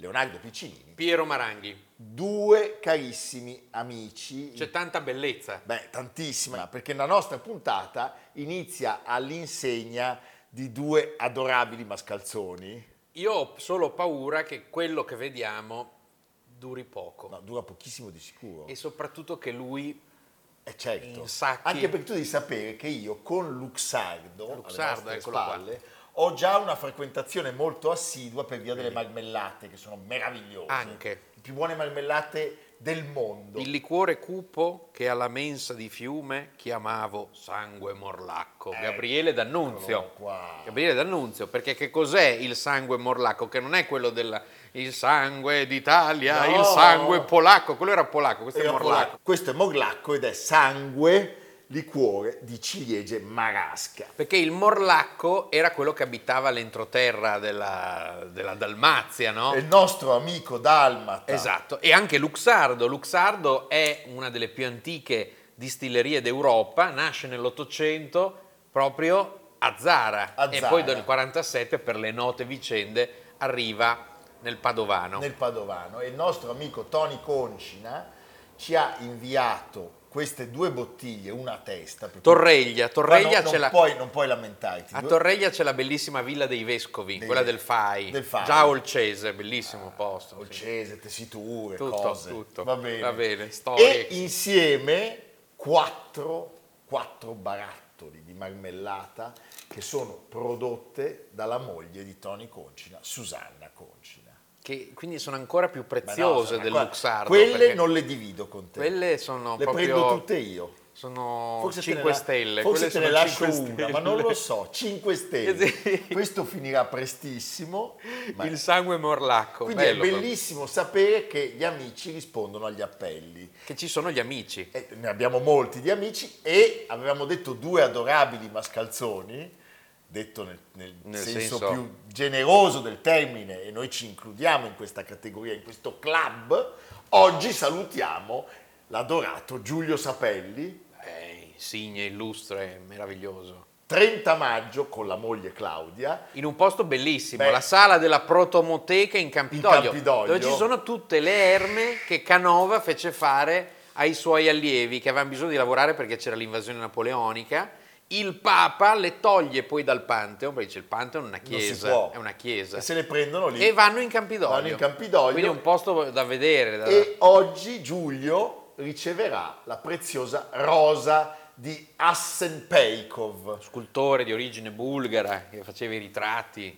Leonardo Piccinini. Piero Maranghi. Due carissimi amici. C'è tanta bellezza. Beh, tantissima, perché la nostra puntata inizia all'insegna di due adorabili mascalzoni. Io ho solo paura che quello che vediamo duri poco. No, dura pochissimo di sicuro. E soprattutto che lui eh certo. insacchi... Anche perché tu devi sapere che io con Luxardo, Luxardo alle spalle, qua. Ho già una frequentazione molto assidua per via delle marmellate che sono meravigliose. Anche. Le più buone marmellate del mondo. Il liquore cupo che alla mensa di fiume chiamavo sangue morlacco. Gabriele D'Annunzio. Qua. Gabriele D'Annunzio, perché che cos'è il sangue morlacco? Che non è quello del il sangue d'Italia, No. il sangue polacco, quello era polacco, questo è Era morlacco. polacco. Questo è morlacco ed è sangue, liquore di ciliegie marasca. Perché il morlacco era quello che abitava l'entroterra della, della Dalmazia, no? Il nostro amico Dalmata. Esatto, e anche Luxardo. Luxardo è una delle più antiche distillerie d'Europa, nasce nell'Ottocento proprio a Zara, A e Zara. poi nel 47 per le note vicende arriva nel Padovano. nel Padovano e il nostro amico Tony Concina ci ha inviato queste due bottiglie, una a testa. Torreglia, Torreglia non, c'è non la... puoi, non puoi lamentarti. A Torreglia c'è la bellissima villa dei vescovi, Dei- quella del FAI, del FAI. già Olcese, bellissimo posto. sì. Olcese, tessiture, Tutto, cose. tutto. Va bene. Va bene, storie. E insieme quattro, quattro barattoli di marmellata che sono prodotte dalla moglie di Tony Concina, Susanna Concina. Che quindi sono ancora più no, preziose sono del qua- Luxardo. Quelle non le divido con te. quelle sono le proprio... prendo tutte io. Sono Forse te ne 5 la- stelle. Forse te ne lascio 5 una, stelle. ma non lo so. 5 stelle. Questo finirà prestissimo. Il sangue morlacco. Quindi bello, è bellissimo sapere che gli amici rispondono agli appelli. Che ci sono gli amici. E ne abbiamo molti di amici e avevamo detto due adorabili mascalzoni, detto nel, nel Nel senso, senso- più generoso del termine, e noi ci includiamo in questa categoria, in questo club. Oggi salutiamo l'adorato Giulio Sapelli, Eh, insigne, illustre, meraviglioso. 30 maggio con la moglie Claudia. In un posto bellissimo, Beh. la sala della Protomoteca in Campidoglio, Campidoglio. dove ci sono tutte le erme che Canova fece fare ai suoi allievi che avevano bisogno di lavorare perché c'era l'invasione napoleonica. Il Papa le toglie poi dal Pantheon, perché dice il Pantheon è una chiesa, è una chiesa. E se le prendono lì. E vanno in Campidoglio. Vanno in Campidoglio. Quindi è un posto da vedere. da- E oggi Giulio riceverà la preziosa rosa di Assen Peikov. Scultore di origine bulgara che faceva i ritratti,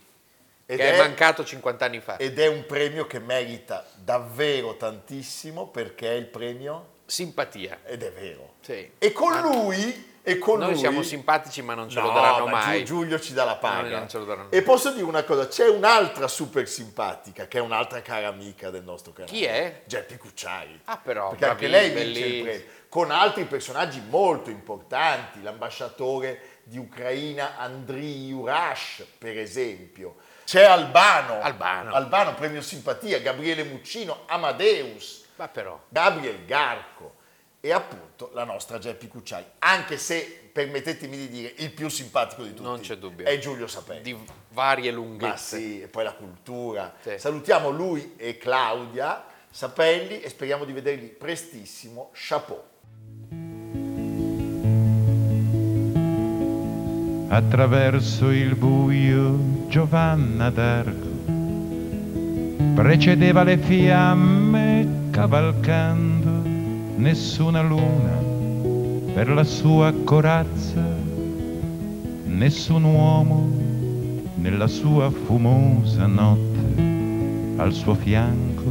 Ed che è, è- mancato 50 anni fa. Ed è un premio che merita davvero tantissimo perché è il premio, Simpatia. ed è vero. Sì. E con lui, e con Noi lui siamo simpatici ma non ce lo No, daranno ma mai. Giu- Giulio ci dà la paga. Lo daranno. E posso dire una cosa, c'è un'altra super simpatica, che è un'altra cara amica del nostro canale. Chi è? Geppi Cucciari. Ah però, Perché anche lei vince il premio. Con altri personaggi molto importanti, l'ambasciatore di Ucraina Andriy Urash, per esempio. C'è Albano. Albano. Albano, premio simpatia, Gabriele Muccino, Amadeus. Ma però, Gabriel Garco e appunto la nostra Geppi Cucciai, anche se permettetemi di dire il più simpatico di tutti Non c'è dubbio. è Giulio Sapelli. di varie Ma lunghezze. sì, e poi la cultura. Sì. Salutiamo lui e Claudia Sapelli e speriamo di vederli prestissimo. Chapeau. Attraverso il buio Giovanna d'Arco precedeva le fiamme cavalcando nessuna luna per la sua corazza, nessun uomo nella sua fumosa notte al suo fianco.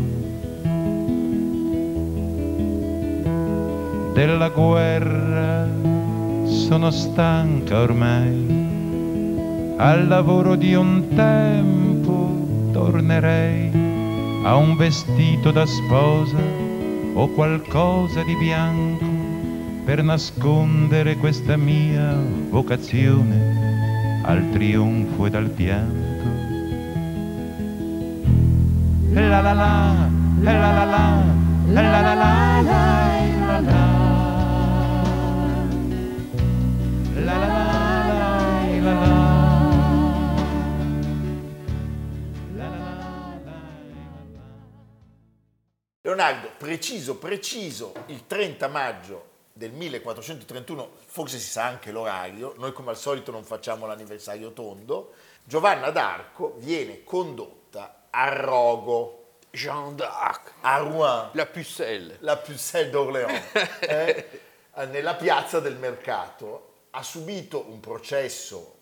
Della guerra sono stanca ormai, al lavoro di un tempo tornerei a un vestito da sposa o qualcosa di bianco per nascondere questa mia vocazione al trionfo ed al pianto. La la, la la la, la la la la, la la la. Leonardo, preciso, preciso, il 30 maggio del 1431, forse si sa anche l'orario, noi come al solito non facciamo l'anniversario tondo, Giovanna d'Arco viene condotta a Rogo, Jean d'Arc, a Rouen, la pucelle. la Pucelle d'Orléans, eh, nella piazza del mercato. Ha subito un processo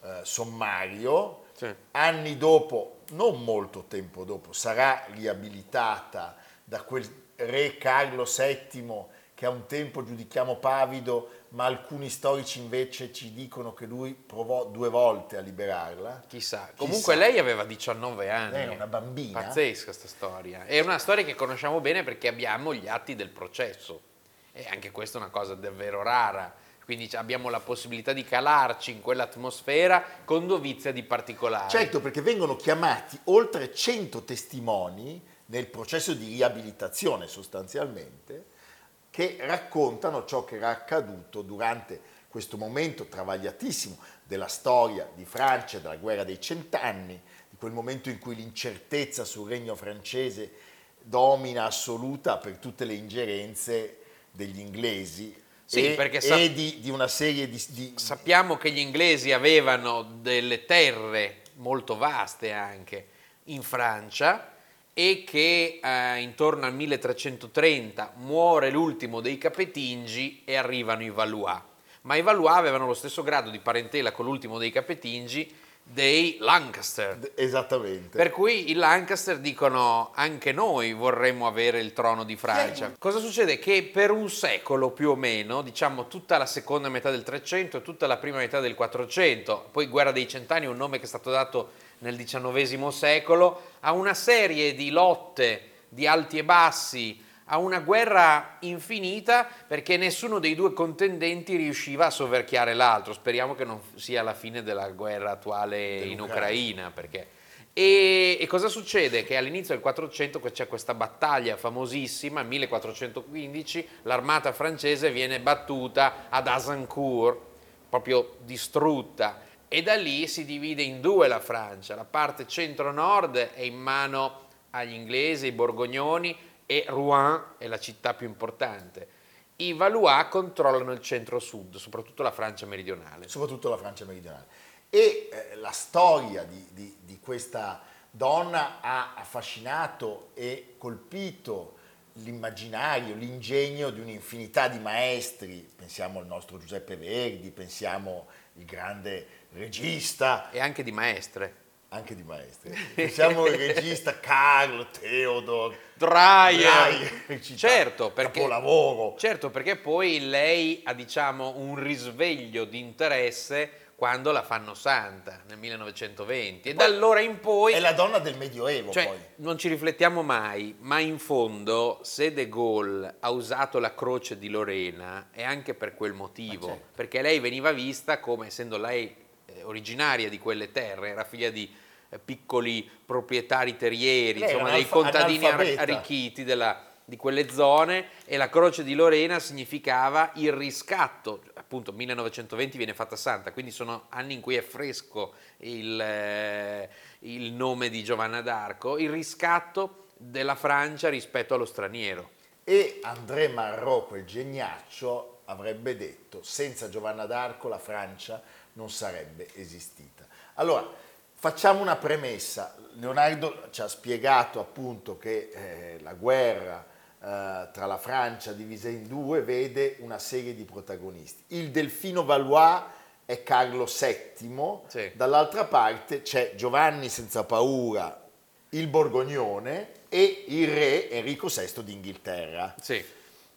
eh, sommario, Sì. anni dopo, non molto tempo dopo, sarà riabilitata da quel re Carlo VII che a un tempo giudichiamo pavido, ma alcuni storici invece ci dicono che lui provò due volte a liberarla. Chissà. Comunque lei aveva 19 anni. Lei era una bambina. Pazzesca questa storia. È una storia che conosciamo bene perché abbiamo gli atti del processo. E anche questa è una cosa davvero rara. Quindi abbiamo la possibilità di calarci in quell'atmosfera con dovizia di particolari. Certo, perché vengono chiamati oltre 100 testimoni nel processo di riabilitazione sostanzialmente, che raccontano ciò che era accaduto durante questo momento travagliatissimo della storia di Francia, della guerra dei cent'anni, di quel momento in cui l'incertezza sul regno francese domina assoluta per tutte le ingerenze degli inglesi Sì, e, perché sa- e di, di una serie di, di- Sappiamo che gli inglesi avevano delle terre molto vaste anche in Francia e che eh, intorno al 1330 muore l'ultimo dei Capetingi e arrivano i Valois. Ma i Valois avevano lo stesso grado di parentela con l'ultimo dei Capetingi dei Lancaster. Esattamente. Per cui i Lancaster dicono anche noi vorremmo avere il trono di Francia. Cosa succede? Che per un secolo più o meno, diciamo tutta la seconda metà del 300 e tutta la prima metà del 400, poi guerra dei cent'anni un nome che è stato dato nel XIX secolo, a una serie di lotte di alti e bassi, a una guerra infinita perché nessuno dei due contendenti riusciva a soverchiare l'altro. Speriamo che non sia la fine della guerra attuale in Ucraina. perché... E, e cosa succede? Che all'inizio del 400 c'è questa battaglia famosissima, 1415, l'armata francese viene battuta ad Azincourt, proprio distrutta, e da lì si divide in due la Francia, la parte centro-nord è in mano agli inglesi, ai borgognoni, e Rouen è la città più importante. I Valois controllano il centro-sud, soprattutto la Francia meridionale. soprattutto la Francia meridionale. E eh, la storia di, di- di questa donna ha affascinato e colpito l'immaginario, l'ingegno di un'infinità di maestri, pensiamo al nostro Giuseppe Verdi, pensiamo il grande regista, E anche di maestre. Anche di maestri, pensiamo al regista Carlo Theodor Dreyer. Certo, perché, capolavoro. certo, perché poi lei ha diciamo un risveglio di interesse quando la fanno santa nel 1920 e da allora in poi È la donna del Medioevo Cioè, poi. non ci riflettiamo mai, ma in fondo se De Gaulle ha usato la croce di Lorena è anche per quel motivo, certo. perché lei veniva vista come, essendo lei originaria di quelle terre, era figlia di eh, piccoli proprietari terrieri, Lei insomma dei contadini analfabeta. arricchiti della- di quelle zone e la croce di Lorena significava il riscatto, appunto 1920 viene fatta santa, quindi sono anni in cui è fresco il, eh, il nome di Giovanna d'Arco, il riscatto della Francia rispetto allo straniero. E André Marrò, quel geniaccio, avrebbe detto senza Giovanna d'Arco la Francia non sarebbe esistita. Allora, facciamo una premessa. Leonardo ci ha spiegato appunto che eh, la guerra eh, tra la Francia divisa in due vede una serie di protagonisti. Il delfino Valois è Carlo VII, Sì. dall'altra parte c'è Giovanni senza paura, il Borgognone e il re Enrico VI d'Inghilterra. Sì.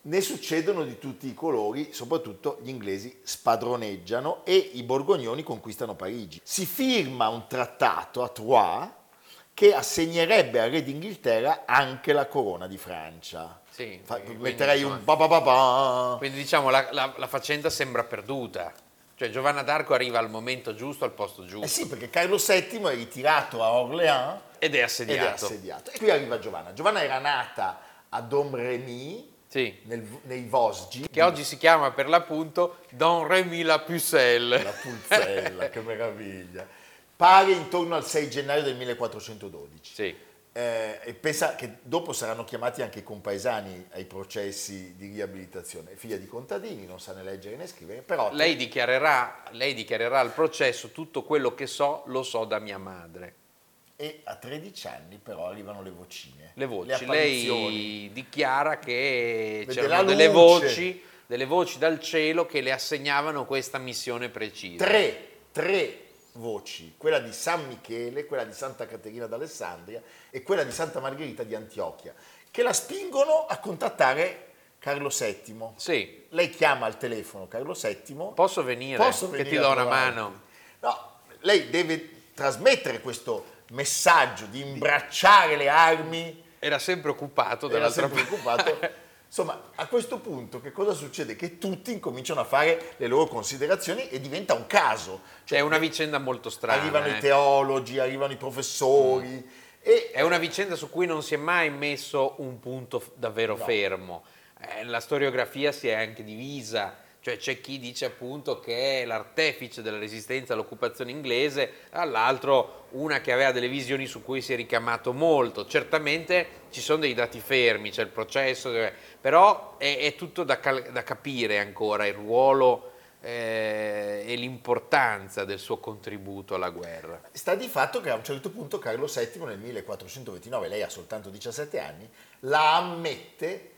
Ne succedono di tutti i colori, soprattutto gli inglesi spadroneggiano e i borgognoni conquistano Parigi. Si firma un trattato a Troyes che assegnerebbe al re d'Inghilterra anche la corona di Francia. Sì, Fa- metterei un pa pa pa pa. Quindi diciamo la, la- la faccenda sembra perduta. Cioè Giovanna d'Arco arriva al momento giusto, al posto giusto. Eh sì, perché Carlo VII è ritirato a Orléans Ed è ed è assediato. assediato. E qui arriva Giovanna. Giovanna era nata a Domremy, Sì. nel- nei Vosgi. Che oggi si chiama per l'appunto Don Remy la Pucelle. La pulzella, che meraviglia. Pare intorno al 6 gennaio del 1412. Sì. Eh, e pensa che dopo saranno chiamati anche i compaesani ai processi di riabilitazione. È figlia di contadini, non sa né leggere né scrivere, però Lei dichiarerà, lei dichiarerà al processo tutto quello che so, lo so da mia madre. E a 13 anni però arrivano le vocine. Le voci. apparizioni. lei dichiara che Vede c'erano delle voci, delle voci dal cielo che le assegnavano questa missione precisa. Tre, tre voci, quella di San Michele, quella di Santa Caterina d'Alessandria e quella di Santa Margherita di Antiochia, che la spingono a contattare Carlo VII. Sì, Lei chiama al telefono Carlo VII. posso venire? Posso che venire ti a do una mano. No, lei deve trasmettere questo messaggio di imbracciare le armi. Era sempre occupato Era dall'altra sempre parte. occupato. Insomma, a questo punto che cosa succede? Che tutti incominciano a fare le loro considerazioni e diventa un caso. Cioè, è una vicenda molto strana. arrivano eh. i teologi, arrivano i professori e È una vicenda su cui non si è mai messo un punto davvero No. fermo. Eh, la storiografia si è anche divisa, cioè c'è chi dice appunto che è l'artefice della resistenza all'occupazione inglese, dall'altro una che aveva delle visioni su cui si è ricamato molto. Certamente ci sono dei dati fermi, c'è il processo, però è, è tutto da, cal- da capire ancora il ruolo eh, e l'importanza del suo contributo alla guerra. sta di fatto che a un certo punto Carlo VII nel 1429, lei ha soltanto 17 anni, la ammette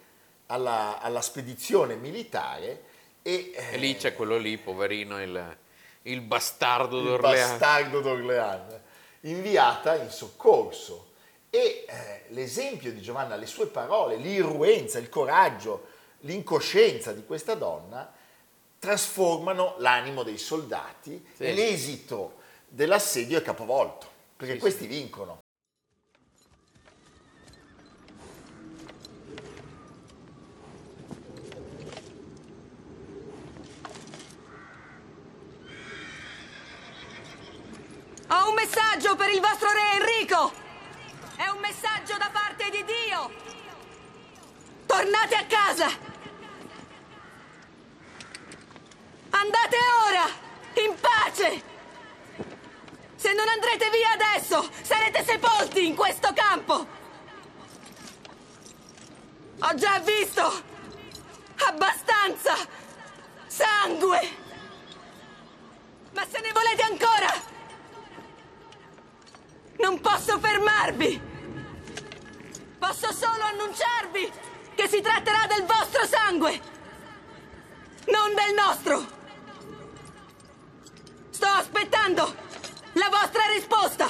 alla, alla spedizione militare e, E lì c'è quello lì, poverino, il, il bastardo il d'Orleans. bastardo d'Orléans, inviata in soccorso. E eh, l'esempio di Giovanna, le sue parole, l'irruenza, il coraggio, l'incoscienza di questa donna trasformano l'animo dei soldati Sì. e l'esito dell'assedio è capovolto, perché Sì, questi vincono. Ho un messaggio per il vostro re Enrico! È un messaggio da parte di Dio! Tornate a casa! Andate ora! In pace! Se non andrete via adesso, sarete sepolti in questo campo! Ho già visto! Abbastanza! Sangue! Ma se ne volete ancora? Non posso fermarvi! Posso solo annunciarvi che si tratterà del vostro sangue! Non del nostro! Sto aspettando la vostra risposta!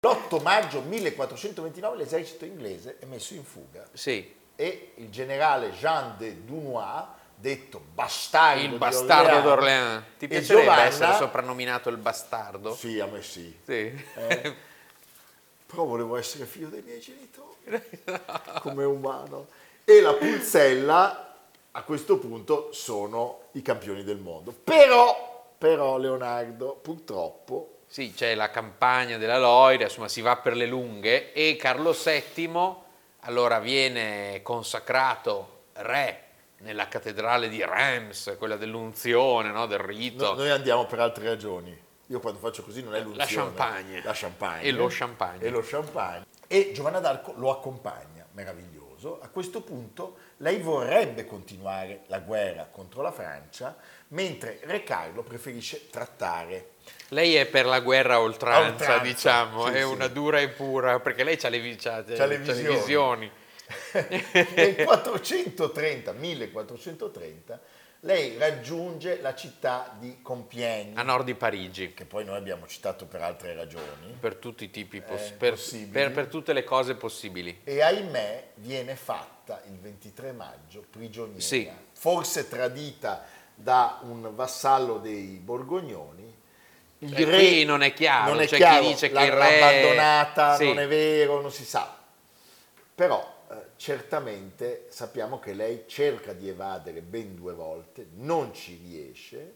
L'8 maggio 1429 l'esercito inglese è messo in fuga Sì, e il generale Jean de Dunois, detto bastardo il bastardo Orléans, d'Orléans. Ti e piacerebbe Giovanna- essere soprannominato il bastardo? Sì, a me sì. Sì. Però volevo essere figlio dei miei genitori, come umano. E la pulzella, a questo punto, sono i campioni del mondo. Però, però Leonardo, purtroppo, Sì, c'è la campagna della Loira, insomma si va per le lunghe e Carlo VII allora viene consacrato re nella cattedrale di Reims, quella dell'unzione, no? del rito. no- noi andiamo per altre ragioni. Io quando faccio così non è l'unzione. La champagne. La champagne. E lo champagne. E lo champagne. E Giovanna d'Arco lo accompagna, meraviglioso. A questo punto lei vorrebbe continuare la guerra contro la Francia, mentre Re Carlo preferisce trattare. Lei è per la guerra a oltranza, A oltranza, diciamo, sì, è sì. una dura e pura, perché lei ha le, le c'ha visioni. Nel 430, 1430, lei raggiunge la città di Compiègne, A nord di Parigi, che poi noi abbiamo citato per altre ragioni. per tutti i tipi, poss- Eh, per, possibili. per- per tutte le cose possibili. e ahimè viene fatta il 23 maggio prigioniera, Sì. forse tradita da un vassallo dei Borgognoni. Il E qui non è chiaro, non è c'è chi chiaro, dice che il re- abbandonata, Sì. non è vero, non si sa. Però eh, certamente sappiamo che lei cerca di evadere ben due volte, non ci riesce.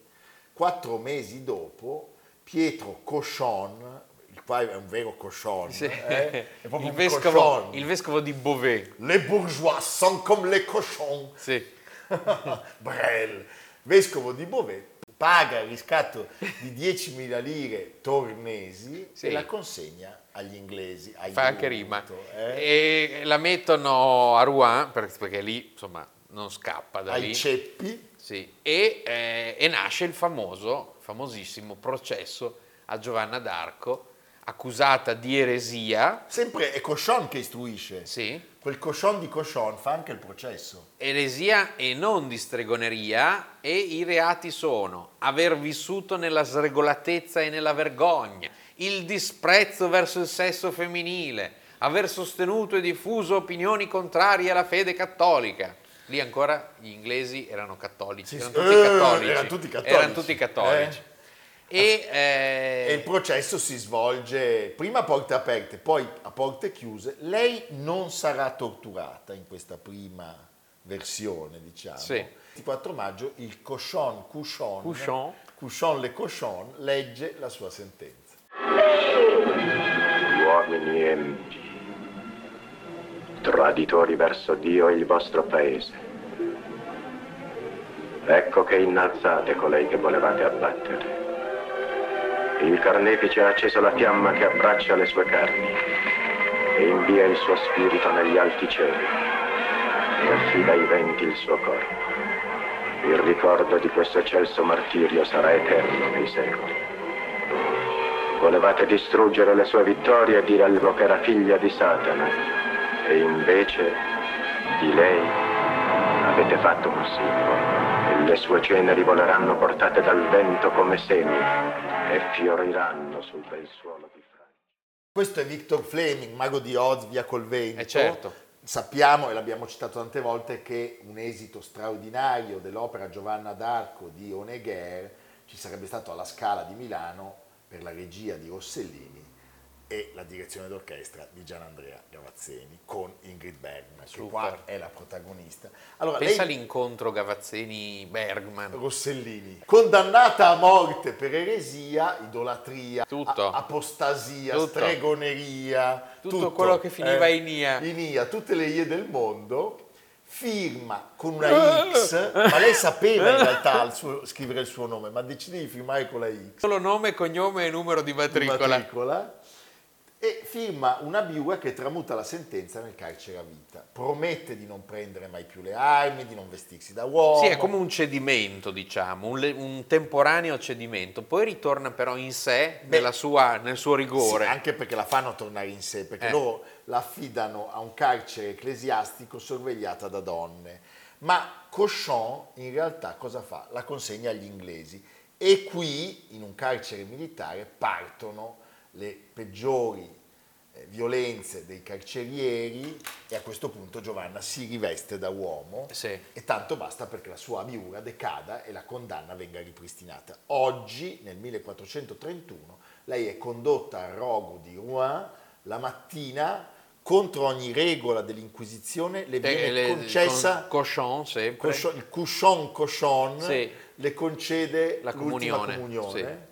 Quattro mesi dopo, Pietro Cochon, il quale è un vero cochon, Sì. eh, il, vescovo, cochon. il vescovo di Beauvais. Les bourgeois sont comme les cochons. Sì. Brel, vescovo di Beauvais, paga il riscatto di 10.000 lire tornesi Sì. e la consegna agli inglesi. Fa anche rima. eh, E la mettono a Rouen, per- perché lì insomma non scappa da ai lì. ceppi. Sì, e, eh, e nasce il famoso, famosissimo processo a Giovanna d'Arco, accusata di eresia, Sempre è Cochon che istruisce. sì, Quel Cochon di Cochon fa anche il processo. eresia e non di stregoneria, e i reati sono aver vissuto nella sregolatezza e nella vergogna, il disprezzo verso il sesso femminile, aver sostenuto e diffuso opinioni contrarie alla fede cattolica. Lì ancora gli inglesi erano cattolici, Sì, erano sì. tutti Eh, cattolici. erano tutti cattolici. Erano tutti cattolici. Eh. E, eh, E il processo si svolge prima a porte aperte, poi a porte chiuse. Lei non sarà torturata in questa prima versione, diciamo. Sì. Il 24 maggio il Cochon Couchon, Couchon. Couchon le Cochon legge la sua sentenza. uomini empi, traditori verso Dio e il vostro paese. Ecco che innalzate colei che volevate abbattere. Il carnefice ha acceso la fiamma che abbraccia le sue carni e invia il suo spirito negli alti cieli e affida ai venti il suo corpo. Il ricordo di questo eccelso martirio sarà eterno nei secoli. Volevate distruggere le sue vittorie e dirello che era figlia di Satana. E invece di lei avete fatto un simbolo. Le sue ceneri voleranno portate dal vento come semi e fioriranno sul bel suolo di Francia. Questo è Victor Fleming, mago di Oz, via col vento. Eh, certo. Sappiamo, e l'abbiamo citato tante volte, che un esito straordinario dell'opera Giovanna d'Arco di Honegger ci sarebbe stato alla Scala di Milano per la regia di Rossellini e la direzione d'orchestra di Gianandrea Gavazzeni con Ingrid Bergman, che Super. qua è la protagonista. Allora, pensa lei- all'incontro Gavazzeni-Bergman. Rossellini, condannata a morte per eresia, idolatria, Tutto. apostasia, Tutto. stregoneria, Tutto quello che finiva in IA. in IA, tutte le IE del mondo, firma con una X, ma lei sapeva in realtà suo- scrivere il suo nome, ma decide di firmare con la X Solo nome, cognome e numero di di matricola. E firma una biura che tramuta la sentenza nel carcere a vita. Promette di non prendere mai più le armi, di non vestirsi da uomo. Sì, è come un cedimento, diciamo, un, le- un temporaneo cedimento. Poi ritorna però in sé nella sua- nel suo rigore. Sì, anche perché la fanno tornare in sé, perché Eh. loro la affidano a un carcere ecclesiastico sorvegliata da donne. Ma Cochon in realtà cosa fa? La consegna agli inglesi e qui, in un carcere militare, partono le peggiori eh, violenze dei carcerieri e a questo punto Giovanna si riveste da uomo Sì. e tanto basta perché la sua abiura decada e la condanna venga ripristinata. Oggi, nel 1431, lei è condotta al rogo di Rouen la mattina contro ogni regola dell'Inquisizione le viene Eh, le- concessa con- Cochon. Cochon- il Couchon Cochon Sì. le concede La l'ultima comunione, comunione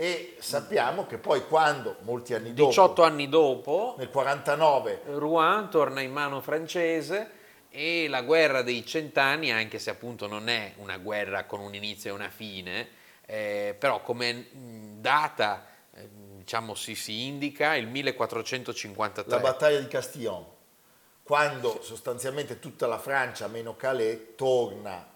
e sappiamo che poi quando molti anni dopo 18 anni dopo, nel 49 Rouen torna in mano francese e la guerra dei cent'anni, anche se appunto non è una guerra con un inizio e una fine, eh, però come mh, data eh, diciamo si, si indica il 1453. la battaglia di Castillon, quando sostanzialmente tutta la Francia, meno Calais, torna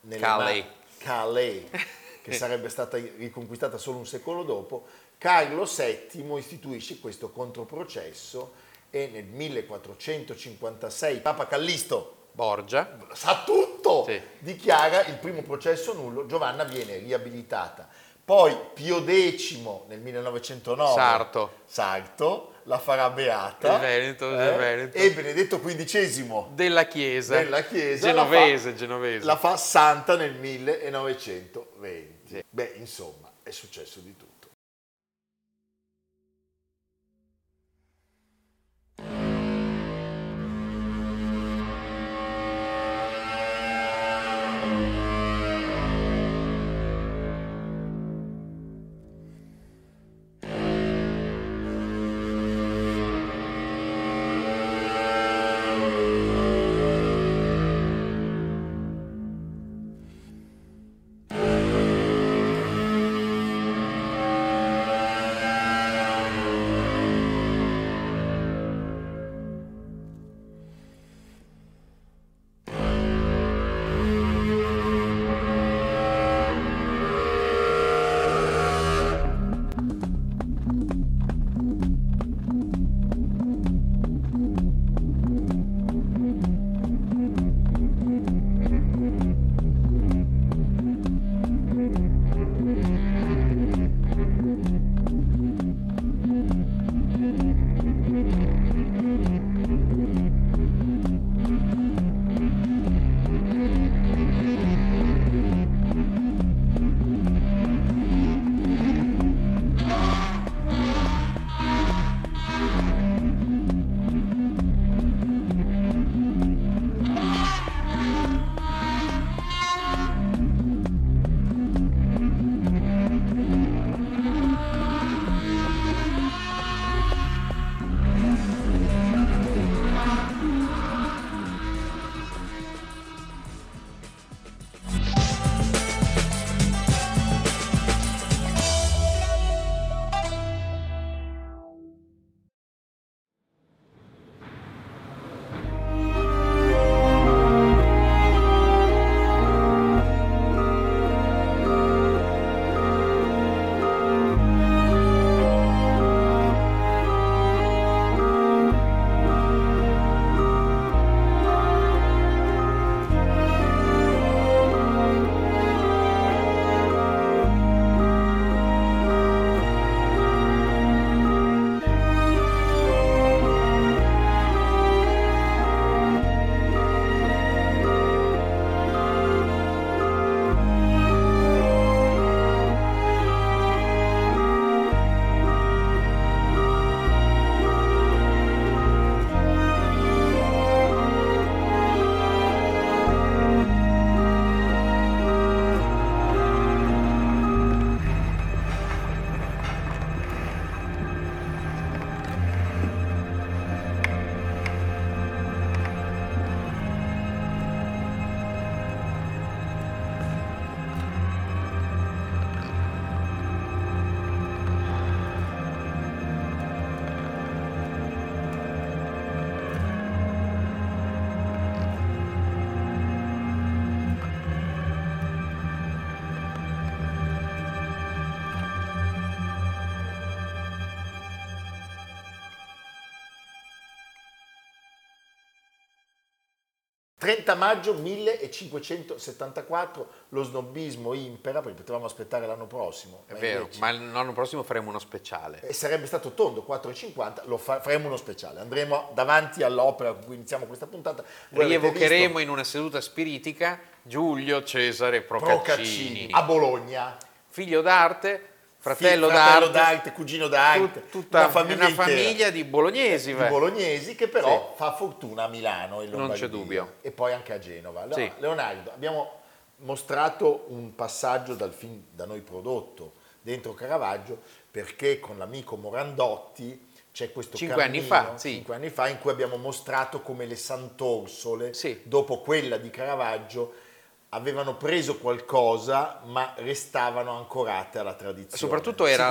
nelle Calais. ma- Calais, che sarebbe stata riconquistata solo un secolo dopo, Carlo VII istituisce questo controprocesso e nel 1456 Papa Callisto Borgia, sa tutto, Sì. dichiara il primo processo nullo, Giovanna viene riabilitata Poi Pio X nel 1909, Sarto. Sarto, la farà beata. Il Veneto, Veneto. E Benedetto XV Della Chiesa. della Chiesa Genovese, la fa, genovese. la fa santa nel 1920. Beh, insomma, è successo di tutto. ...30 maggio 1574 lo snobismo impera, perché potevamo aspettare l'anno prossimo. È ma vero, invece- ma l'anno prossimo faremo uno speciale. e sarebbe stato tondo 4,50 lo fa- faremo uno speciale andremo davanti all'opera con cui iniziamo questa puntata Voi Rievocheremo visto in una seduta spiritica Giulio Cesare Procaccini, Procaccini a Bologna figlio d'arte, fratello, fratello d'arte, cugino d'arte tut- tutta una famiglia, una famiglia di bolognesi. di bolognesi che però fa fortuna a Milano Non Lombardia c'è dubbio. e poi anche a Genova Allora, Sì. Leonardo abbiamo mostrato un passaggio dal film da noi prodotto dentro Caravaggio perché con l'amico Morandotti c'è questo Cinque anni cammino, fa, sì. cinque anni fa in cui abbiamo mostrato come le Sant'Orsole Sì. dopo quella di Caravaggio avevano preso qualcosa ma restavano ancorate alla tradizione Soprattutto era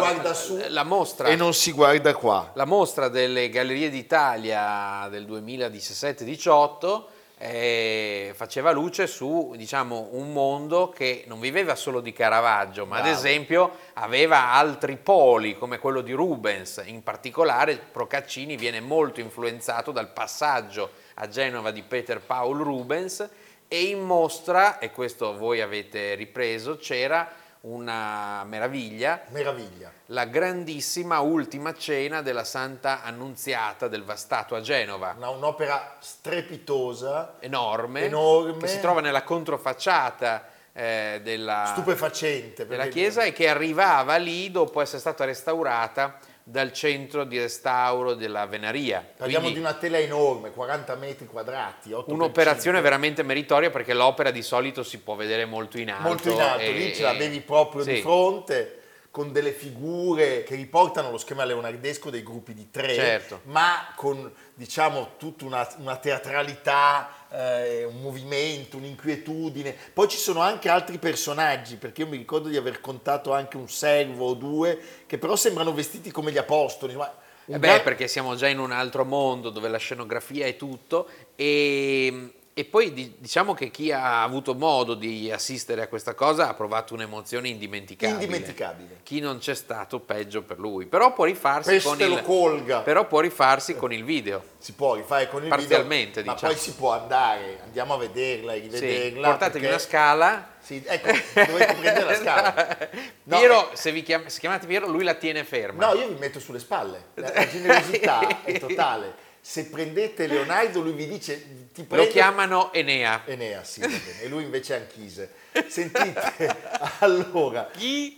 la mostra. e non si guarda qua La mostra delle Gallerie d'Italia del 2017-18 eh, faceva luce su diciamo, un mondo che non viveva solo di Caravaggio, ma ad Bravo. esempio aveva altri poli come quello di Rubens. In particolare Procaccini viene molto influenzato dal passaggio a Genova di Peter Paul Rubens e in mostra, e questo voi avete ripreso, c'era una meraviglia, Meraviglia. la grandissima ultima cena della Santa Annunziata del Vastato a Genova. Una- un'opera strepitosa, Enorme, Enorme. che si trova nella controfacciata eh, della, stupefacente. della chiesa e che arrivava lì dopo essere stata restaurata dal centro di restauro della Venaria. Parliamo Quindi di una tela enorme, 40 metri quadrati. 8 per un'operazione 5. veramente meritoria perché l'opera di solito si può vedere molto in alto. molto in alto, e- lì ce la vedi proprio di sì. fronte con delle figure che riportano lo schema leonardesco dei gruppi di tre, Certo. ma con diciamo tutta una, una teatralità, eh, un movimento, un'inquietudine. Poi ci sono anche altri personaggi, perché io mi ricordo di aver contato anche un servo o due che però sembrano vestiti come gli apostoli. ma Eh beh, gran- perché siamo già in un altro mondo dove la scenografia è tutto e, e poi di- diciamo che chi ha avuto modo di assistere a questa cosa ha provato un'emozione indimenticabile. Indimenticabile. Chi non c'è stato peggio per lui, però può rifarsi Peste con il colga. però può rifarsi con il video. si può rifare con il Parzialmente, video, ma diciamo. poi si può andare, andiamo a vederla e Sì, rivederla. portatevi perché- una scala. Sì, ecco, dovete prendere la scala. No, Piero, eh, se vi chiam- se chiamate Piero, lui la tiene ferma. No, io vi metto sulle spalle. La, la generosità è totale. Se prendete Leonardo, lui vi dice ti Lo prendo... chiamano Enea. Enea, sì, va bene. E lui invece è Anchise. Sentite, allora, Chi?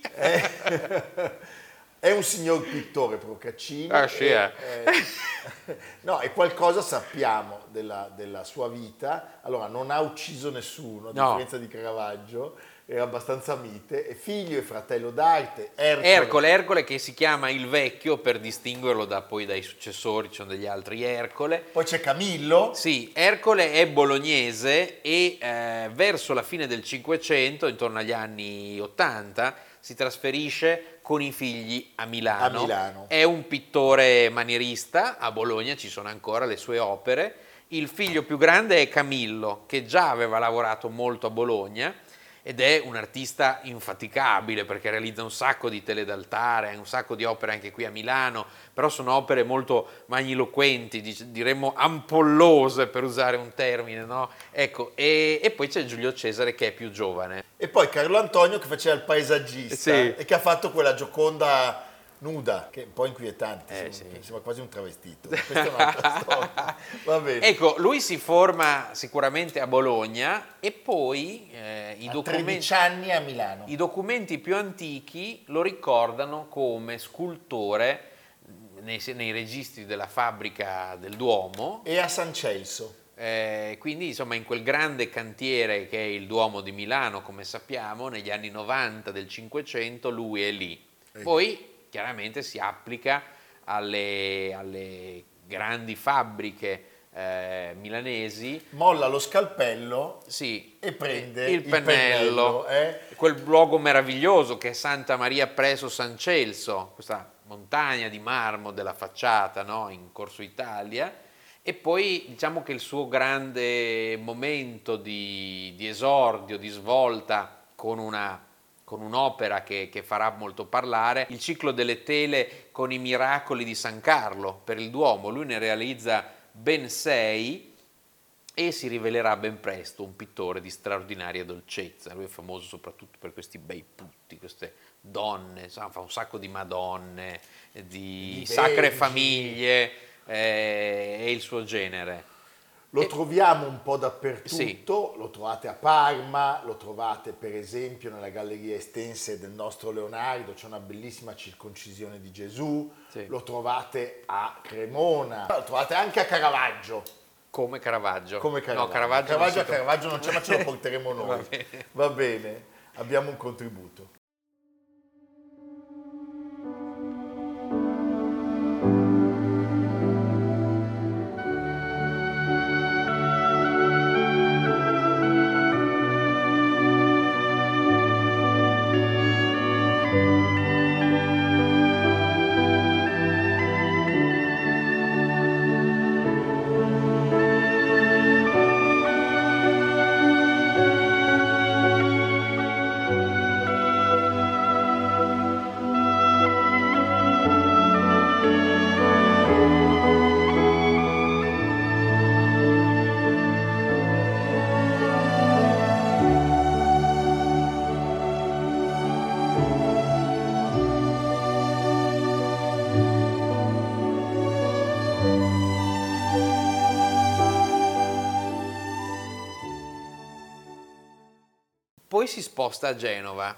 è un signor pittore Procaccini. Ah, sì, eh. eh, no, e qualcosa sappiamo della, della sua vita. Allora, non ha ucciso nessuno, a No. differenza di Caravaggio, era abbastanza mite, è figlio e fratello d'arte, Ercole, Ercole, Ercole che si chiama il vecchio per distinguerlo da, poi dai successori, ci sono degli altri Ercole. Poi c'è Camillo, Sì, Ercole è bolognese e eh, verso la fine del Cinquecento, intorno agli anni 80, si trasferisce con i figli a Milano. A Milano. È un pittore manierista, a Bologna ci sono ancora le sue opere. Il figlio più grande è Camillo, che già aveva lavorato molto a Bologna ed è un artista infaticabile perché realizza un sacco di tele d'altare, un sacco di opere anche qui a Milano, però sono opere molto magniloquenti, diremmo ampollose per usare un termine, no? Ecco, e, e poi c'è Giulio Cesare che è più giovane. e poi Carlo Antonio che faceva il paesaggista Sì. e che ha fatto quella gioconda nuda, che è un po' inquietante, Eh, sì. sembra quasi un travestito. Questa è un'altra storia. Va bene. Ecco, lui si forma sicuramente a Bologna e poi eh, i A documenti... 13 anni a Milano. I documenti più antichi lo ricordano come scultore nei, nei registri della fabbrica del Duomo, E a San Celso. eh, quindi insomma in quel grande cantiere che è il Duomo di Milano, come sappiamo, negli anni 90 del Cinquecento lui è lì. Poi chiaramente si applica alle, alle grandi fabbriche eh, milanesi Molla lo scalpello sì, e prende il pennello, eh? quel luogo meraviglioso che è Santa Maria presso San Celso, questa montagna di marmo della facciata no? in Corso Italia. E poi diciamo che il suo grande momento di, di esordio, di svolta con una con un'opera che, che farà molto parlare, il ciclo delle tele con i miracoli di San Carlo per il Duomo. Lui ne realizza ben sei e si rivelerà ben presto un pittore di straordinaria dolcezza. Lui è famoso soprattutto per questi bei putti, queste donne, fa un sacco di madonne, di, Di sacre famiglie, eh, è il suo genere. Lo E- troviamo un po' dappertutto, Sì. lo trovate a Parma, lo trovate per esempio nella galleria estense del nostro Leonardo, c'è una bellissima circoncisione di Gesù, Sì. lo trovate a Cremona, lo trovate anche a Caravaggio. Come Caravaggio. Come Caravaggio. No, Caravaggio, non Caravaggio, Caravaggio non c'è, ma ce lo porteremo noi. Va bene. Va bene, abbiamo un contributo. Poi si sposta a Genova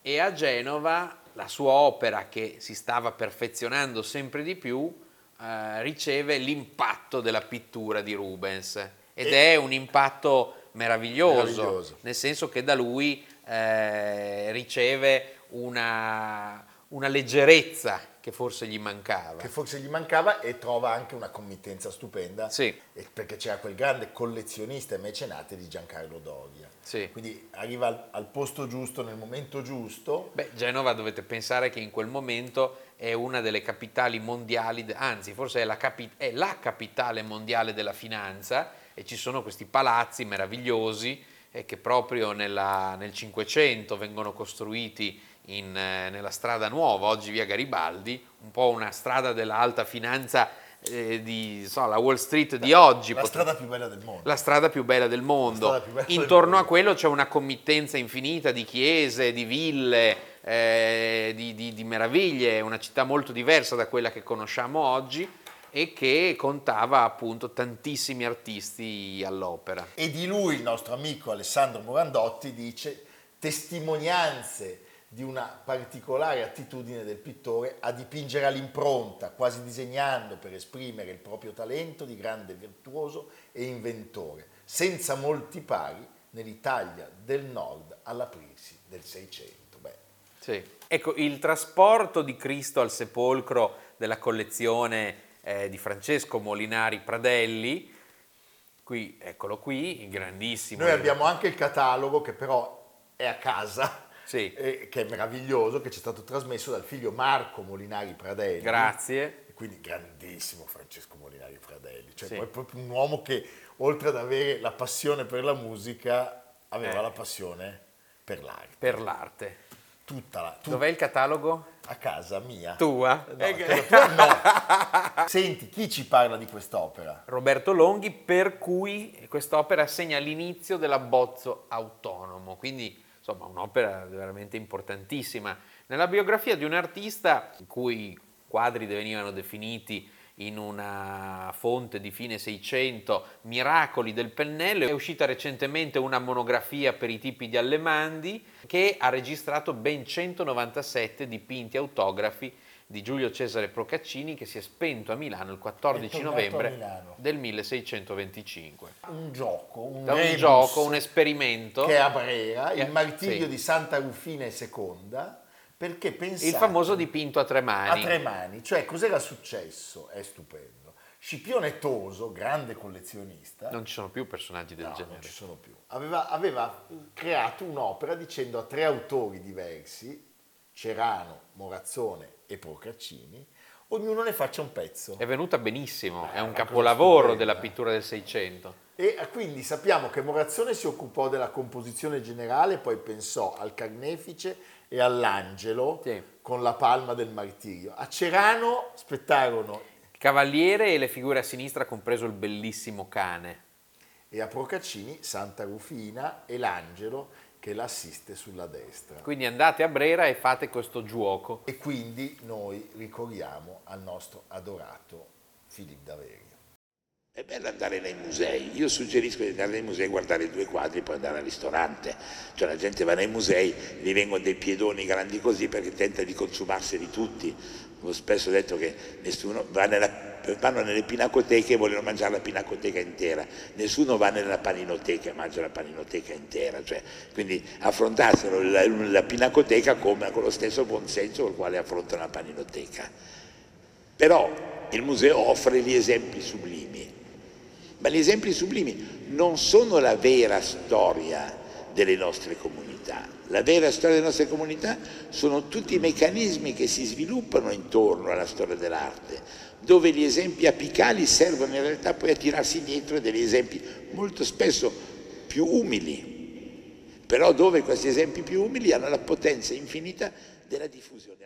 e a Genova la sua opera che si stava perfezionando sempre di più eh, riceve l'impatto della pittura di Rubens ed E- è un impatto meraviglioso, Meraviglioso. nel senso che da lui eh, riceve una, una leggerezza che forse gli mancava. che forse gli mancava e trova anche una committenza stupenda Sì. perché c'era quel grande collezionista e mecenate di Giancarlo Doria. Sì. Quindi arriva al, al posto giusto nel momento giusto. Beh, Genova dovete pensare che in quel momento è una delle capitali mondiali, anzi forse è la, capi- è la capitale mondiale della finanza e ci sono questi palazzi meravigliosi eh, che proprio nella- nel Cinquecento vengono costruiti in, eh, nella strada nuova, oggi via Garibaldi, un po' una strada dell'alta finanza eh, di so, la Wall Street di oggi. La potre- strada più bella del mondo. la strada più bella del mondo. bella del Intorno a mondo. quello c'è una committenza infinita di chiese, di ville, eh, di, di- di meraviglie, una città molto diversa da quella che conosciamo oggi e che contava appunto tantissimi artisti all'opera. E di lui il nostro amico Alessandro Morandotti dice testimonianze di una particolare attitudine del pittore a dipingere all'impronta, quasi disegnando per esprimere il proprio talento di grande virtuoso e inventore, senza molti pari nell'Italia del Nord all'aprirsi del Seicento. Sì. Ecco, il trasporto di Cristo al sepolcro della collezione eh, di Francesco Molinari Pradelli, qui, eccolo qui, grandissimo. Noi abbiamo anche il catalogo che però è a casa, Sì. eh, che è meraviglioso, che ci è stato trasmesso dal figlio Marco Molinari Pradelli. Grazie. Quindi grandissimo Francesco Molinari Pradelli, cioè Sì. proprio un uomo che oltre ad avere la passione per la musica aveva Eh. la passione per l'arte. Per l'arte. Tutta la, tut- Dov'è il catalogo? a casa mia. Tua? No, Eh, tua no. Senti, chi ci parla di quest'opera? Roberto Longhi, per cui quest'opera segna l'inizio dell'abbozzo autonomo, quindi insomma un'opera veramente importantissima. Nella biografia di un artista, in cui i quadri venivano definiti in una fonte di fine 600, Miracoli del pennello, è uscita recentemente una monografia per i tipi di Allemandi che ha registrato ben 197 dipinti autografi di Giulio Cesare Procaccini che si è spento a Milano il 14 È tornato a novembre del 1625. Un gioco, un, Da un gioco, un esperimento, che è a Brera, il martirio sì. di Santa Rufina II, perché pensate... il famoso dipinto a tre a mani. tre mani, cioè cos'era successo? È stupendo. Scipione Toso, grande collezionista, Non ci sono più personaggi del no, non genere. ci sono più, aveva, aveva creato un'opera dicendo a tre autori diversi, Cerano, Morazzone e Procaccini, ognuno ne faccia un pezzo. È venuta benissimo, è un capolavoro stupenda. della pittura del Seicento. E eh, quindi sappiamo che Morazzone si occupò della composizione generale, poi pensò al carnefice e all'angelo Sì. con la palma del martirio. A Cerano spettarono Il cavaliere e le figure a sinistra, compreso il bellissimo cane. e a Procaccini Santa Rufina e l'angelo che l'assiste sulla destra. Quindi andate a Brera e fate questo gioco. E quindi noi ricorriamo al nostro adorato Filippo Daveri. È bello andare nei musei, io suggerisco di andare nei musei, guardare due quadri e poi andare al ristorante. Cioè la gente va nei musei, gli vengono dei piedoni grandi così perché tenta di consumarseli tutti. Ho spesso detto che nessuno va nella, vanno nelle pinacoteche e vogliono mangiare la pinacoteca intera, nessuno va nella paninoteca e mangia la paninoteca intera. Cioè, quindi affrontassero la, la pinacoteca come, con lo stesso buonsenso il quale affrontano la paninoteca. Però il museo offre gli esempi sublimi, ma gli esempi sublimi non sono la vera storia delle nostre comunità. La vera storia delle nostre comunità sono tutti i meccanismi che si sviluppano intorno alla storia dell'arte, dove gli esempi apicali servono in realtà poi a tirarsi dietro degli esempi molto spesso più umili, però dove questi esempi più umili hanno la potenza infinita della diffusione.